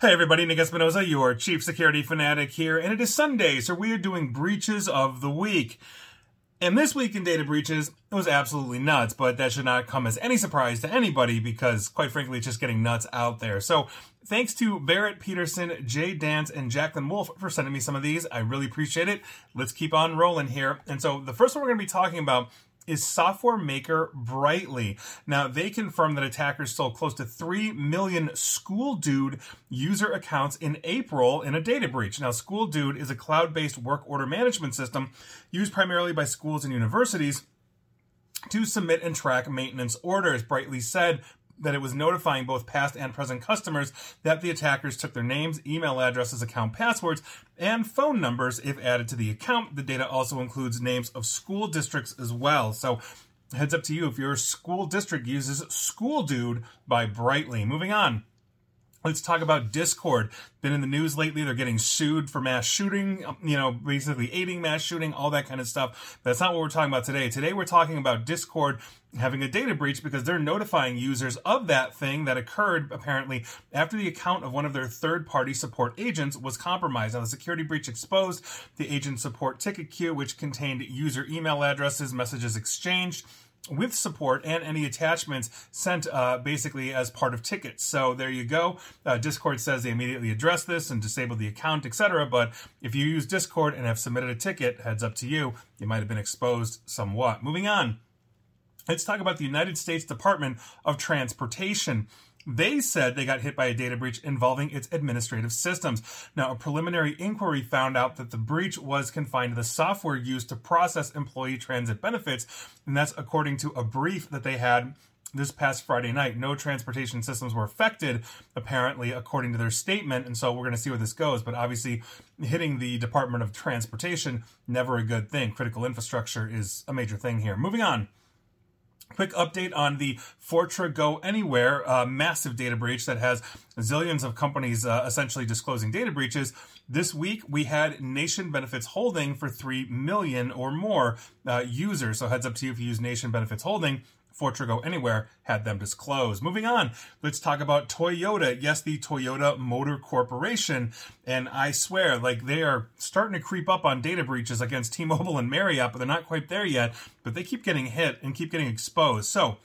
Hey everybody, Nick Espinosa, your chief security fanatic here, and it is Sunday, so we are doing breaches of the week. And this week in data breaches, it was absolutely nuts, but that should not come as any surprise to anybody because, quite frankly, it's just getting nuts out there. So, thanks to Barrett Peterson, Jay Dance, and Jacqueline Wolf for sending me some of these. I really appreciate it. Let's keep on rolling here. And so, the first one we're going to be talking about is software maker Brightly. Now, they confirmed that attackers stole close to 3 million School Dude user accounts in April in a data breach. Now, School Dude is a cloud based work order management system used primarily by schools and universities to submit and track maintenance orders. Brightly said that it was notifying both past and present customers that the attackers took their names, email addresses, account passwords, and phone numbers if added to the account. The data also includes names of school districts as well. So heads up to you if your school district uses School Dude by Brightly. Moving on. Let's talk about Discord. Been in the news lately. They're getting sued for mass shooting, um, you know, basically aiding mass shooting, all that kind of stuff. That's not what we're talking about today. Today we're talking about Discord having a data breach because they're notifying users of that thing that occurred apparently after the account of one of their third party support agents was compromised. Now, the security breach exposed the agent support ticket queue, which contained user email addresses, messages exchanged with support and any attachments sent uh, basically as part of tickets. So there you go. Uh, Discord says they immediately address this and disable the account, etc. But if you use Discord and have submitted a ticket, heads up to you, you might have been exposed somewhat. Moving on. Let's talk about the United States Department of Transportation. They said they got hit by a data breach involving its administrative systems. Now, a preliminary inquiry found out that the breach was confined to the software used to process employee transit benefits, and that's according to a brief that they had this past Friday night. No transportation systems were affected, apparently, according to their statement. And so we're going to see where this goes. But obviously, hitting the Department of Transportation, never a good thing. Critical infrastructure is a major thing here. Moving on. Quick update on the Fortra Go Anywhere uh, massive data breach that has zillions of companies uh, essentially disclosing data breaches. This week we had Nation Benefits Holding for 3 million or more uh, users. So heads up to you if you use Nation Benefits Holding. Fortra Go Anywhere had them disclosed. Moving on, let's talk about Toyota. Yes, the Toyota Motor Corporation. And I swear, like they are starting to creep up on data breaches against T-Mobile and Marriott, but they're not quite there yet. But they keep getting hit and keep getting exposed. So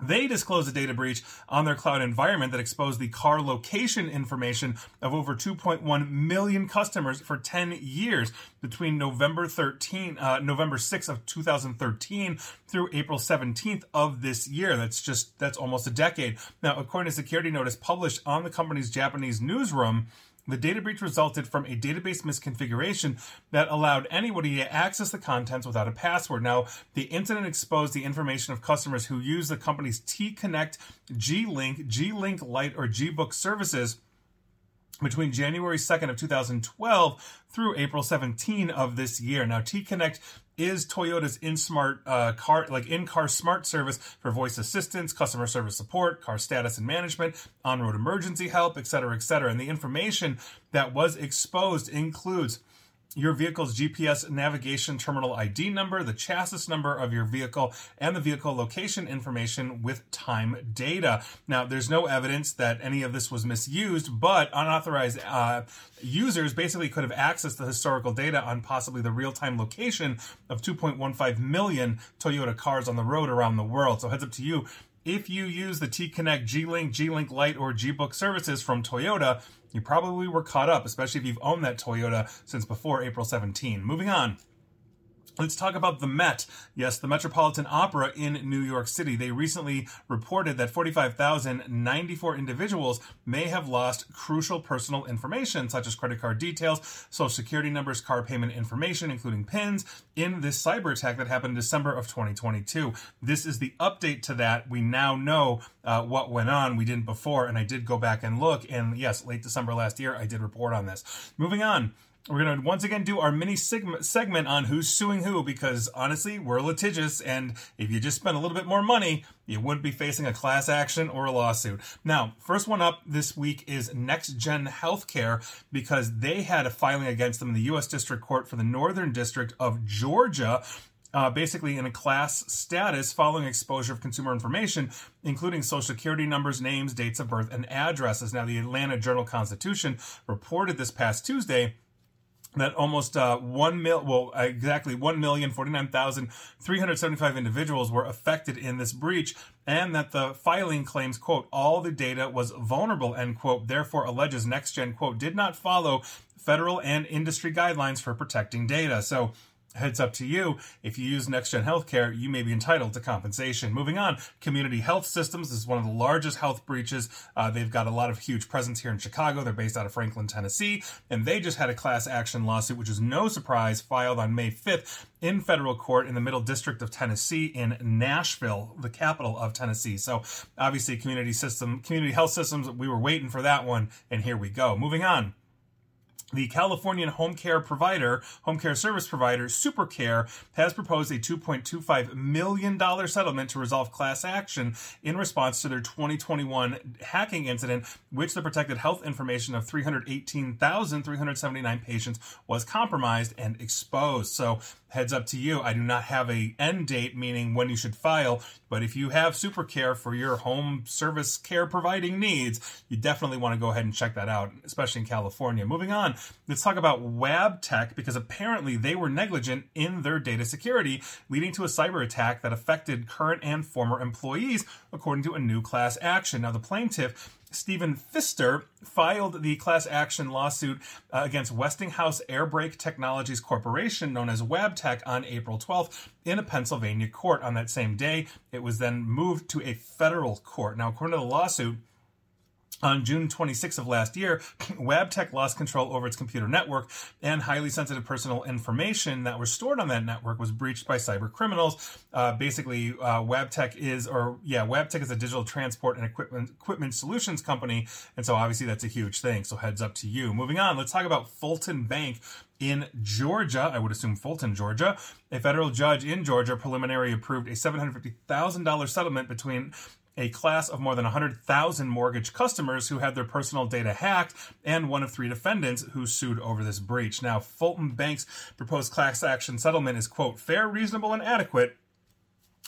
they disclosed a data breach on their cloud environment that exposed the car location information of over 2.1 million customers for 10 years between November 13, uh, November 6th of 2013 through April 17th of this year. That's just, that's almost a decade. Now, according to security notice published on the company's Japanese newsroom, the data breach resulted from a database misconfiguration that allowed anybody to access the contents without a password. Now, the incident exposed the information of customers who use the company's T Connect, G Link, G Link Lite, or G Book services between January 2nd of 2012 through April 17 of this year. Now, T Connect is Toyota's in smart uh, car like in car smart service for voice assistance, customer service support, car status and management, on road emergency help, etc., etc. And the information that was exposed includes your vehicle's GPS navigation terminal ID number, the chassis number of your vehicle, and the vehicle location information with time data. Now, there's no evidence that any of this was misused, but unauthorized uh, users basically could have accessed the historical data on possibly the real time location of 2.15 million Toyota cars on the road around the world. So, heads up to you if you use the T Connect, G Link, G Link Lite, or G Book services from Toyota, you probably were caught up, especially if you've owned that Toyota since before April 17. Moving on. Let's talk about the Met. Yes, the Metropolitan Opera in New York City. They recently reported that 45,094 individuals may have lost crucial personal information, such as credit card details, social security numbers, car payment information, including PINs, in this cyber attack that happened in December of 2022. This is the update to that. We now know uh, what went on. We didn't before, and I did go back and look. And yes, late December last year, I did report on this. Moving on. We're going to once again do our mini segment on who's suing who because honestly, we're litigious. And if you just spend a little bit more money, you wouldn't be facing a class action or a lawsuit. Now, first one up this week is Next Gen Healthcare because they had a filing against them in the U.S. District Court for the Northern District of Georgia uh, basically in a class status following exposure of consumer information, including social security numbers, names, dates of birth, and addresses. Now, the Atlanta Journal Constitution reported this past Tuesday that almost uh, one mil, well, exactly hundred seventy five individuals were affected in this breach, and that the filing claims, quote, all the data was vulnerable, end quote. Therefore, alleges NextGen, quote, did not follow federal and industry guidelines for protecting data. So heads up to you. If you use Next Gen Healthcare, you may be entitled to compensation. Moving on, Community Health Systems is one of the largest health breaches. Uh, they've got a lot of huge presence here in Chicago. They're based out of Franklin, Tennessee, and they just had a class action lawsuit, which is no surprise, filed on May 5th in federal court in the Middle District of Tennessee in Nashville, the capital of Tennessee. So obviously, community system, community health systems. We were waiting for that one, and here we go. Moving on the Californian home care provider, home care service provider, SuperCare, has proposed a $2.25 million settlement to resolve class action in response to their 2021 hacking incident, which the protected health information of 318,379 patients was compromised and exposed. So heads up to you. I do not have a end date, meaning when you should file, but if you have SuperCare for your home service care providing needs, you definitely want to go ahead and check that out, especially in California. Moving on, let's talk about Wabtec because apparently they were negligent in their data security, leading to a cyber attack that affected current and former employees, according to a new class action. Now, the plaintiff Stephen Pfister filed the class action lawsuit uh, against Westinghouse Airbrake Technologies Corporation, known as Wabtec, on April 12th in a Pennsylvania court. On that same day, it was then moved to a federal court. Now, according to the lawsuit, on June 26th of last year, Wabtec lost control over its computer network, and highly sensitive personal information that was stored on that network was breached by cyber criminals. Uh, basically, uh, is, or yeah, Wabtec is a digital transport and equipment equipment solutions company, and so obviously that's a huge thing. So heads up to you. Moving on, let's talk about Fulton Bank in Georgia, I would assume Fulton, Georgia. A federal judge in Georgia preliminary approved a $750,000 settlement between a class of more than 100,000 mortgage customers who had their personal data hacked, and one of three defendants who sued over this breach. Now, Fulton Bank's proposed class action settlement is, quote, fair, reasonable, and adequate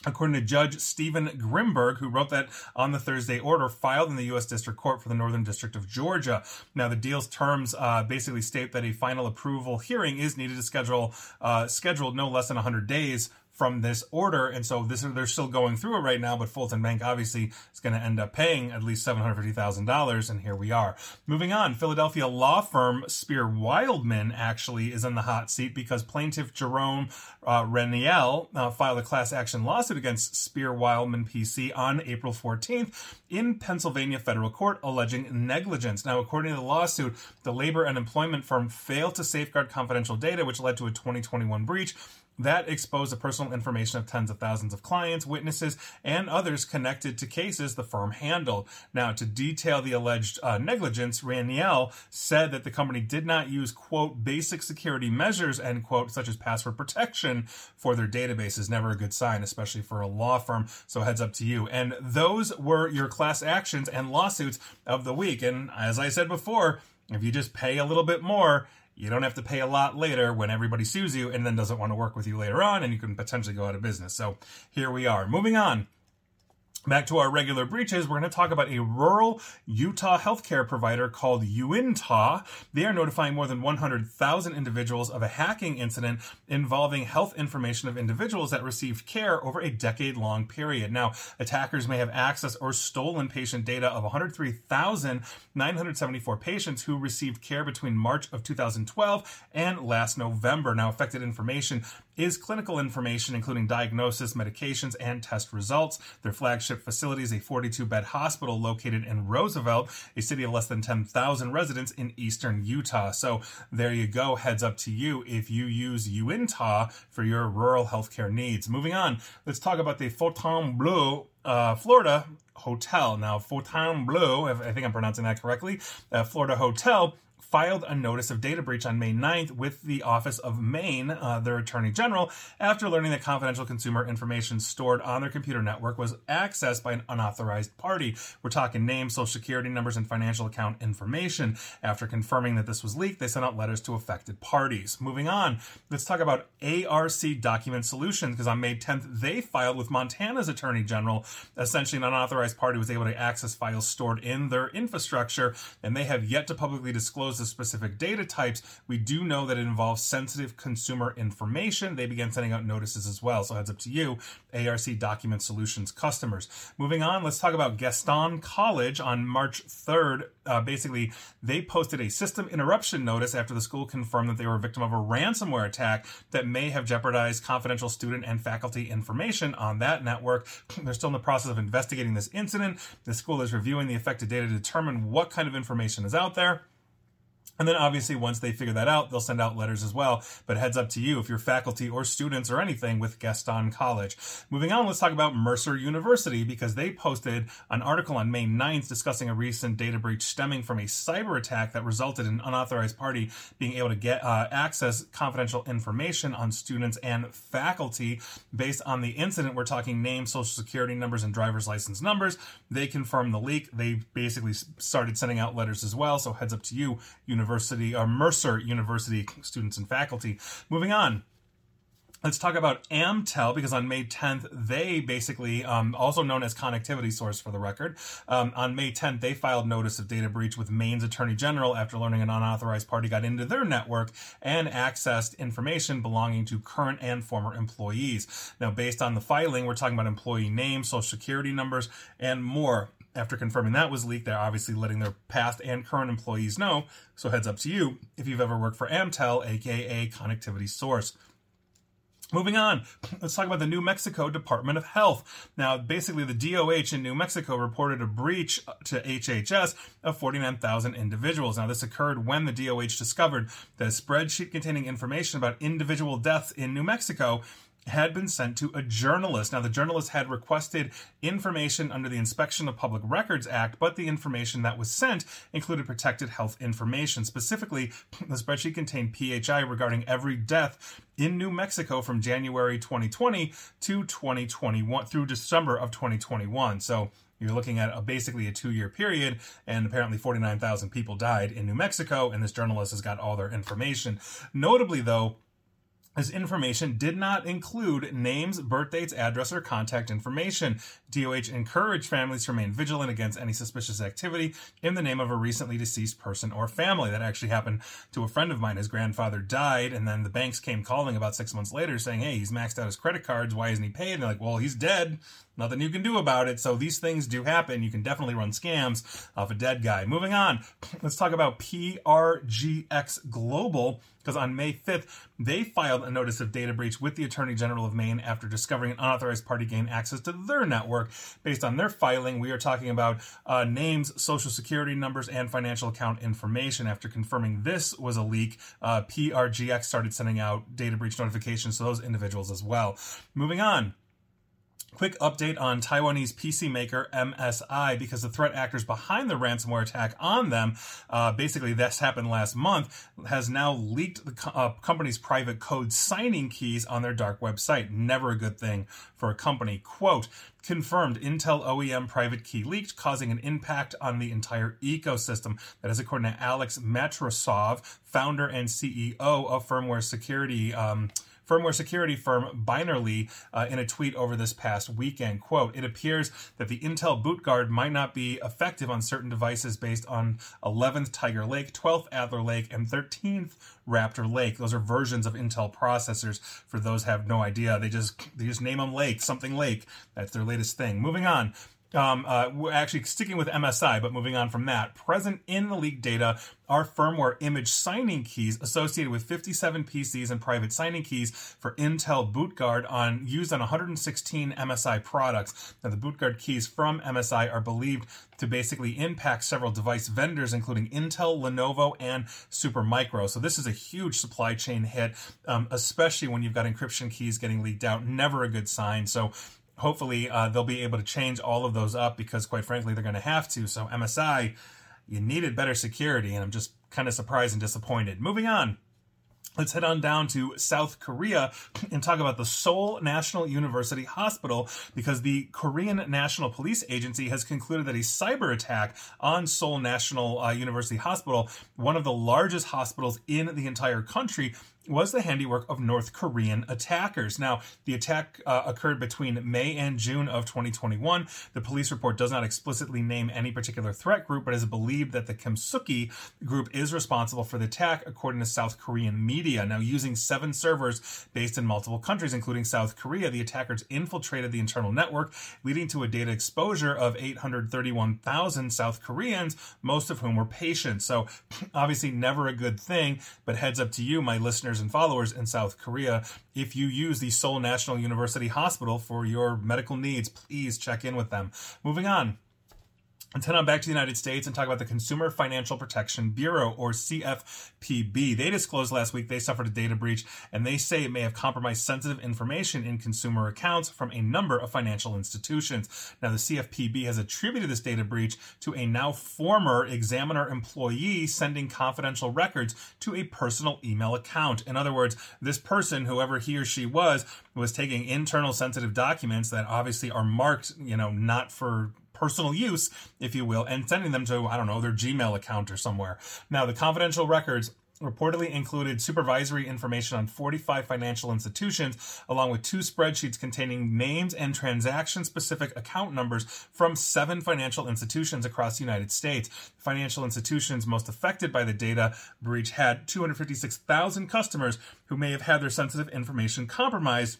According to Judge Steven Grimberg, who wrote that on the Thursday order filed in the U.S. District Court for the Northern District of Georgia. Now, the deal's terms uh, basically state that a final approval hearing is needed to schedule uh, scheduled no less than 100 days from this order, and so this they're still going through it right now. But Fulton Bank obviously is going to end up paying at least seven hundred fifty thousand dollars, and here we are. Moving on, Philadelphia law firm Spear Wilderman actually is in the hot seat because plaintiff Jerome uh, Reniel uh, filed a class action lawsuit against Spear Wilderman PC on April fourteenth in Pennsylvania federal court, alleging negligence. Now, according to the lawsuit, the labor and employment firm failed to safeguard confidential data, which led to a 2021 breach that exposed the personal information of tens of thousands of clients, witnesses, and others connected to cases the firm handled. Now, to detail the alleged uh, negligence, Raniel said that the company did not use, quote, basic security measures, end quote, such as password protection for their databases. Never a good sign, especially for a law firm. So heads up to you. And those were your class actions and lawsuits of the week. And as I said before, if you just pay a little bit more, you don't have to pay a lot later when everybody sues you and then doesn't want to work with you later on and you can potentially go out of business. So here we are. Moving on. Back to our regular breaches, we're going to talk about a rural Utah healthcare provider called Uintah. They are notifying more than 100,000 individuals of a hacking incident involving health information of individuals that received care over a decade long period. Now, attackers may have access or stolen patient data of 103,974 patients who received care between March of 2012 and last November. Now, affected information is clinical information, including diagnosis, medications, and test results. Their flagship facility is a 42 bed hospital located in Roosevelt, a city of less than 10,000 residents in eastern Utah. So there you go. Heads up to you if you use Uintah for your rural healthcare needs. Moving on, let's talk about the Fontainebleau uh, Florida hotel. Now, Fontainebleau, if I think I'm pronouncing that correctly, uh, Florida hotel filed a notice of data breach on May 9th with the Office of Maine, uh, their Attorney General, after learning that confidential consumer information stored on their computer network was accessed by an unauthorized party. We're talking names, social security numbers, and financial account information. After confirming that this was leaked, they sent out letters to affected parties. Moving on, let's talk about ARC Document Solutions, because on May 10th, they filed with Montana's Attorney General. Essentially, an unauthorized party was able to access files stored in their infrastructure, and they have yet to publicly disclose specific data types, we do know that it involves sensitive consumer information. They began sending out notices as well. So heads up to you, ARC Document Solutions customers. Moving on, let's talk about Gaston College on March 3rd. Uh, basically, they posted a system interruption notice after the school confirmed that they were a victim of a ransomware attack that may have jeopardized confidential student and faculty information on that network. They're still in the process of investigating this incident. The school is reviewing the affected data to determine what kind of information is out there. And then obviously once they figure that out, they'll send out letters as well. But heads up to you if you're faculty or students or anything with Gaston College. Moving on, let's talk about Mercer University because they posted an article on May 9th discussing a recent data breach stemming from a cyber attack that resulted in an unauthorized party being able to get uh, access confidential information on students and faculty. Based on the incident, we're talking names, social security numbers, and driver's license numbers. They confirmed the leak. They basically started sending out letters as well. So heads up to you, University University, or Mercer University students and faculty. Moving on. Let's talk about Amtel because on May 10th, they basically, um, also known as Connectivity Source for the record, um, on May 10th, they filed notice of data breach with Maine's Attorney General after learning an unauthorized party got into their network and accessed information belonging to current and former employees. Now, based on the filing, we're talking about employee names, social security numbers, and more after confirming that was leaked, they're obviously letting their past and current employees know. So heads up to you if you've ever worked for Amtel, aka Connectivity Source. Moving on, let's talk about the New Mexico Department of Health. Now, basically, the DOH in New Mexico reported a breach to HHS of 49,000 individuals. Now, this occurred when the DOH discovered that a spreadsheet containing information about individual deaths in New Mexico had been sent to a journalist. Now, the journalist had requested information under the Inspection of Public Records Act, but the information that was sent included protected health information. Specifically, the spreadsheet contained PHI regarding every death in New Mexico from January 2020 to 2021 through December of 2021. So, you're looking at a, basically a two year period, and apparently 49,000 people died in New Mexico, and this journalist has got all their information. Notably, though, this information did not include names, birth dates, address, or contact information. DOH encouraged families to remain vigilant against any suspicious activity in the name of a recently deceased person or family. That actually happened to a friend of mine. His grandfather died, and then the banks came calling about six months later saying, Hey, he's maxed out his credit cards. Why isn't he paid? And they're like, Well, he's dead. Nothing you can do about it. So these things do happen. You can definitely run scams off a dead guy. Moving on, let's talk about PRGX Global because on May 5th, they filed a notice of data breach with the Attorney General of Maine after discovering an unauthorized party gained access to their network. Based on their filing, we are talking about uh, names, social security numbers, and financial account information. After confirming this was a leak, uh, PRGX started sending out data breach notifications to those individuals as well. Moving on. Quick update on Taiwanese PC maker MSI because the threat actors behind the ransomware attack on them, uh, basically this happened last month, has now leaked the co- uh, company's private code signing keys on their dark website. Never a good thing for a company. Quote, confirmed Intel OEM private key leaked, causing an impact on the entire ecosystem. That is according to Alex Matrosov, founder and CEO of firmware security. Um, firmware security firm Binarly uh, in a tweet over this past weekend. Quote, it appears that the Intel boot guard might not be effective on certain devices based on 11th Tiger Lake, 12th Alder Lake, and 13th Raptor Lake. Those are versions of Intel processors. For those have no idea, they just they just name them Lake, something Lake. That's their latest thing. Moving on. Um, uh, we're actually sticking with MSI, but moving on from that. Present in the leak data are firmware image signing keys associated with 57 PCs and private signing keys for Intel BootGuard on used on 116 MSI products. Now, the BootGuard keys from MSI are believed to basically impact several device vendors, including Intel, Lenovo, and Supermicro. So this is a huge supply chain hit, um, especially when you've got encryption keys getting leaked out. Never a good sign. So hopefully uh, they'll be able to change all of those up because quite frankly they're going to have to so msi you needed better security and i'm just kind of surprised and disappointed. Moving on. Let's head on down to South Korea and talk about the Seoul National University Hospital because the Korean National Police Agency has concluded that a cyber attack on Seoul National uh, University Hospital, one of the largest hospitals in the entire country, was the handiwork of North Korean attackers. Now, the attack uh, occurred between May and June of 2021. The police report does not explicitly name any particular threat group, but is believed that the Kimsuky group is responsible for the attack, according to South Korean media. Now, using seven servers based in multiple countries, including South Korea, the attackers infiltrated the internal network, leading to a data exposure of 831,000 South Koreans, most of whom were patients. So, obviously, never a good thing, but heads up to you, my listeners and followers in South Korea. If you use the Seoul National University Hospital for your medical needs, please check in with them. Moving on. Let's head on back to the United States and talk about the Consumer Financial Protection Bureau, or CFPB. They disclosed last week they suffered a data breach, and they say it may have compromised sensitive information in consumer accounts from a number of financial institutions. Now, the CFPB has attributed this data breach to a now former examiner employee sending confidential records to a personal email account. In other words, this person, whoever he or she was, was taking internal sensitive documents that obviously are marked, you know, not for personal use, if you will, and sending them to, I don't know, their Gmail account or somewhere. Now, the confidential records reportedly included supervisory information on 45 financial institutions, along with two spreadsheets containing names and transaction specific account numbers from seven financial institutions across the United States. Financial institutions most affected by the data breach had 256,000 customers who may have had their sensitive information compromised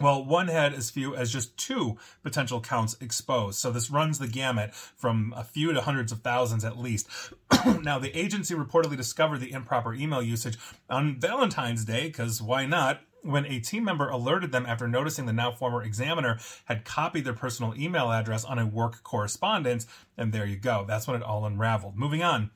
well, one had as few as just two potential counts exposed. So this runs the gamut from a few to hundreds of thousands at least. now, the agency reportedly discovered the improper email usage on Valentine's Day, because why not? When a team member alerted them after noticing the now former examiner had copied their personal email address on a work correspondence, and there you go. That's when it all unraveled. Moving on.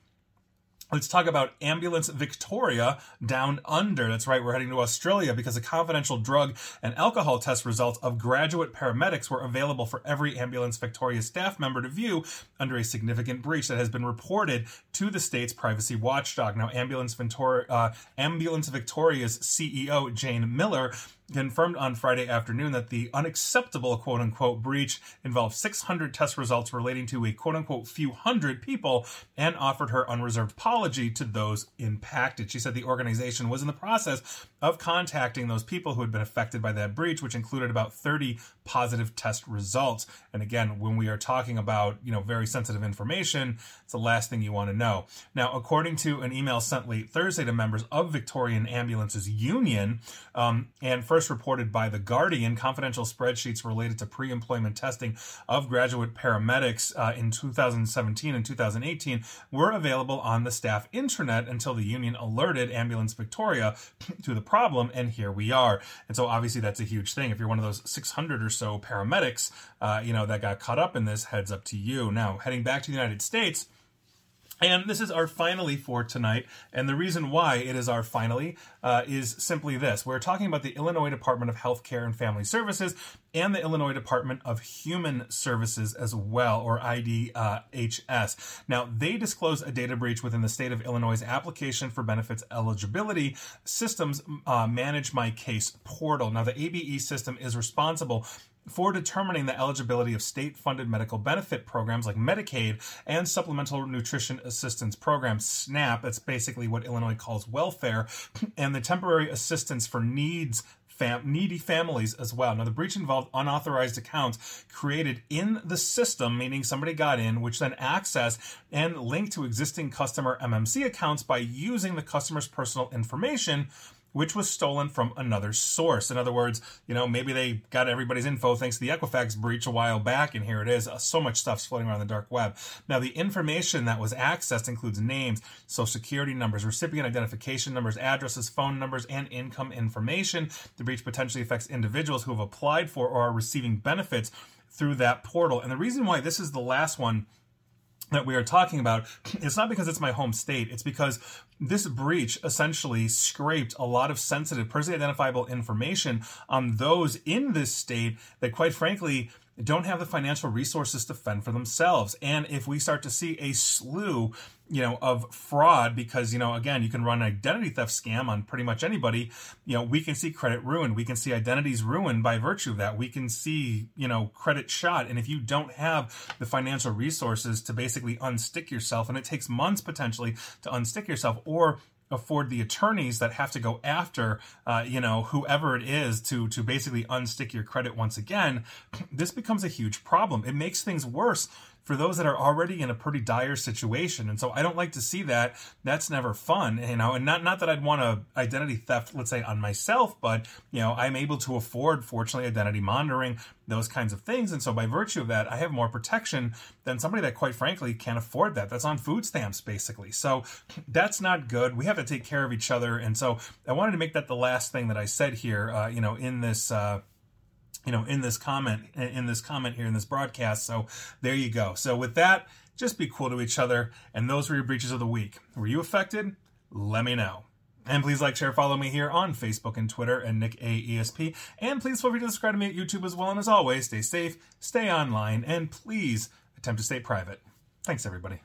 Let's talk about Ambulance Victoria down under. That's right, we're heading to Australia because the confidential drug and alcohol test results of graduate paramedics were available for every Ambulance Victoria staff member to view under a significant breach that has been reported to the state's privacy watchdog. Now, Ambulance, uh, Ambulance Victoria's CEO, Jane Miller, confirmed on Friday afternoon that the unacceptable quote unquote breach involved 600 test results relating to a quote unquote few hundred people and offered her unreserved apology to those impacted. She said the organization was in the process of contacting those people who had been affected by that breach, which included about 30 positive test results. And again, when we are talking about, you know, very sensitive information, it's the last thing you want to know. Now, according to an email sent late Thursday to members of Victorian Ambulances Union, um, and first reported by The Guardian, confidential spreadsheets related to pre employment testing of graduate paramedics uh, in 2017 and 2018 were available on the staff intranet until the union alerted Ambulance Victoria to the problem, and here we are. And so, obviously, that's a huge thing. If you're one of those 600 or so paramedics, uh, you know, that got caught up in this, heads up to you. Now, heading back to the United States, and this is our finally for tonight. And the reason why it is our finally uh, is simply this. We're talking about the Illinois Department of Health Care and Family Services and the Illinois Department of Human Services as well, or IDHS. Now, they disclose a data breach within the state of Illinois' application for benefits eligibility systems uh, Manage My Case portal. Now, the ABE system is responsible for determining the eligibility of state funded medical benefit programs like Medicaid and Supplemental Nutrition Assistance Program, SNAP. That's basically what Illinois calls welfare, and the temporary assistance for needs Fam- needy families as well. Now, the breach involved unauthorized accounts created in the system, meaning somebody got in, which then accessed and linked to existing customer MMC accounts by using the customer's personal information which was stolen from another source. In other words, you know, maybe they got everybody's info thanks to the Equifax breach a while back, and here it is. Uh, so much stuff's floating around the dark web. Now, the information that was accessed includes names, social security numbers, recipient identification numbers, addresses, phone numbers, and income information. The breach potentially affects individuals who have applied for or are receiving benefits through that portal. And the reason why this is the last one that we are talking about, it's not because it's my home state. It's because this breach essentially scraped a lot of sensitive, personally identifiable information on those in this state that, quite frankly, don't have the financial resources to fend for themselves. And if we start to see a slew you know, of fraud because, you know, again, you can run an identity theft scam on pretty much anybody. You know, we can see credit ruined. We can see identities ruined by virtue of that. We can see, you know, credit shot. And if you don't have the financial resources to basically unstick yourself, and it takes months potentially to unstick yourself, or afford the attorneys that have to go after uh, you know whoever it is to to basically unstick your credit once again this becomes a huge problem. It makes things worse for those that are already in a pretty dire situation. And so I don't like to see that. That's never fun, you know, and not, not that I'd want to identity theft, let's say on myself, but, you know, I'm able to afford, fortunately, identity monitoring, those kinds of things. And so by virtue of that, I have more protection than somebody that quite frankly can't afford that. That's on food stamps, basically. So that's not good. We have to take care of each other. And so I wanted to make that the last thing that I said here, uh, you know, in this, uh, you know, in this comment, in this comment here in this broadcast. So there you go. So with that, just be cool to each other. And those were your breaches of the week. Were you affected? Let me know. And please like, share, follow me here on Facebook and Twitter and Nick A ESP. And please feel free to subscribe to me at YouTube as well. And as always, stay safe, stay online, and please attempt to stay private. Thanks, everybody.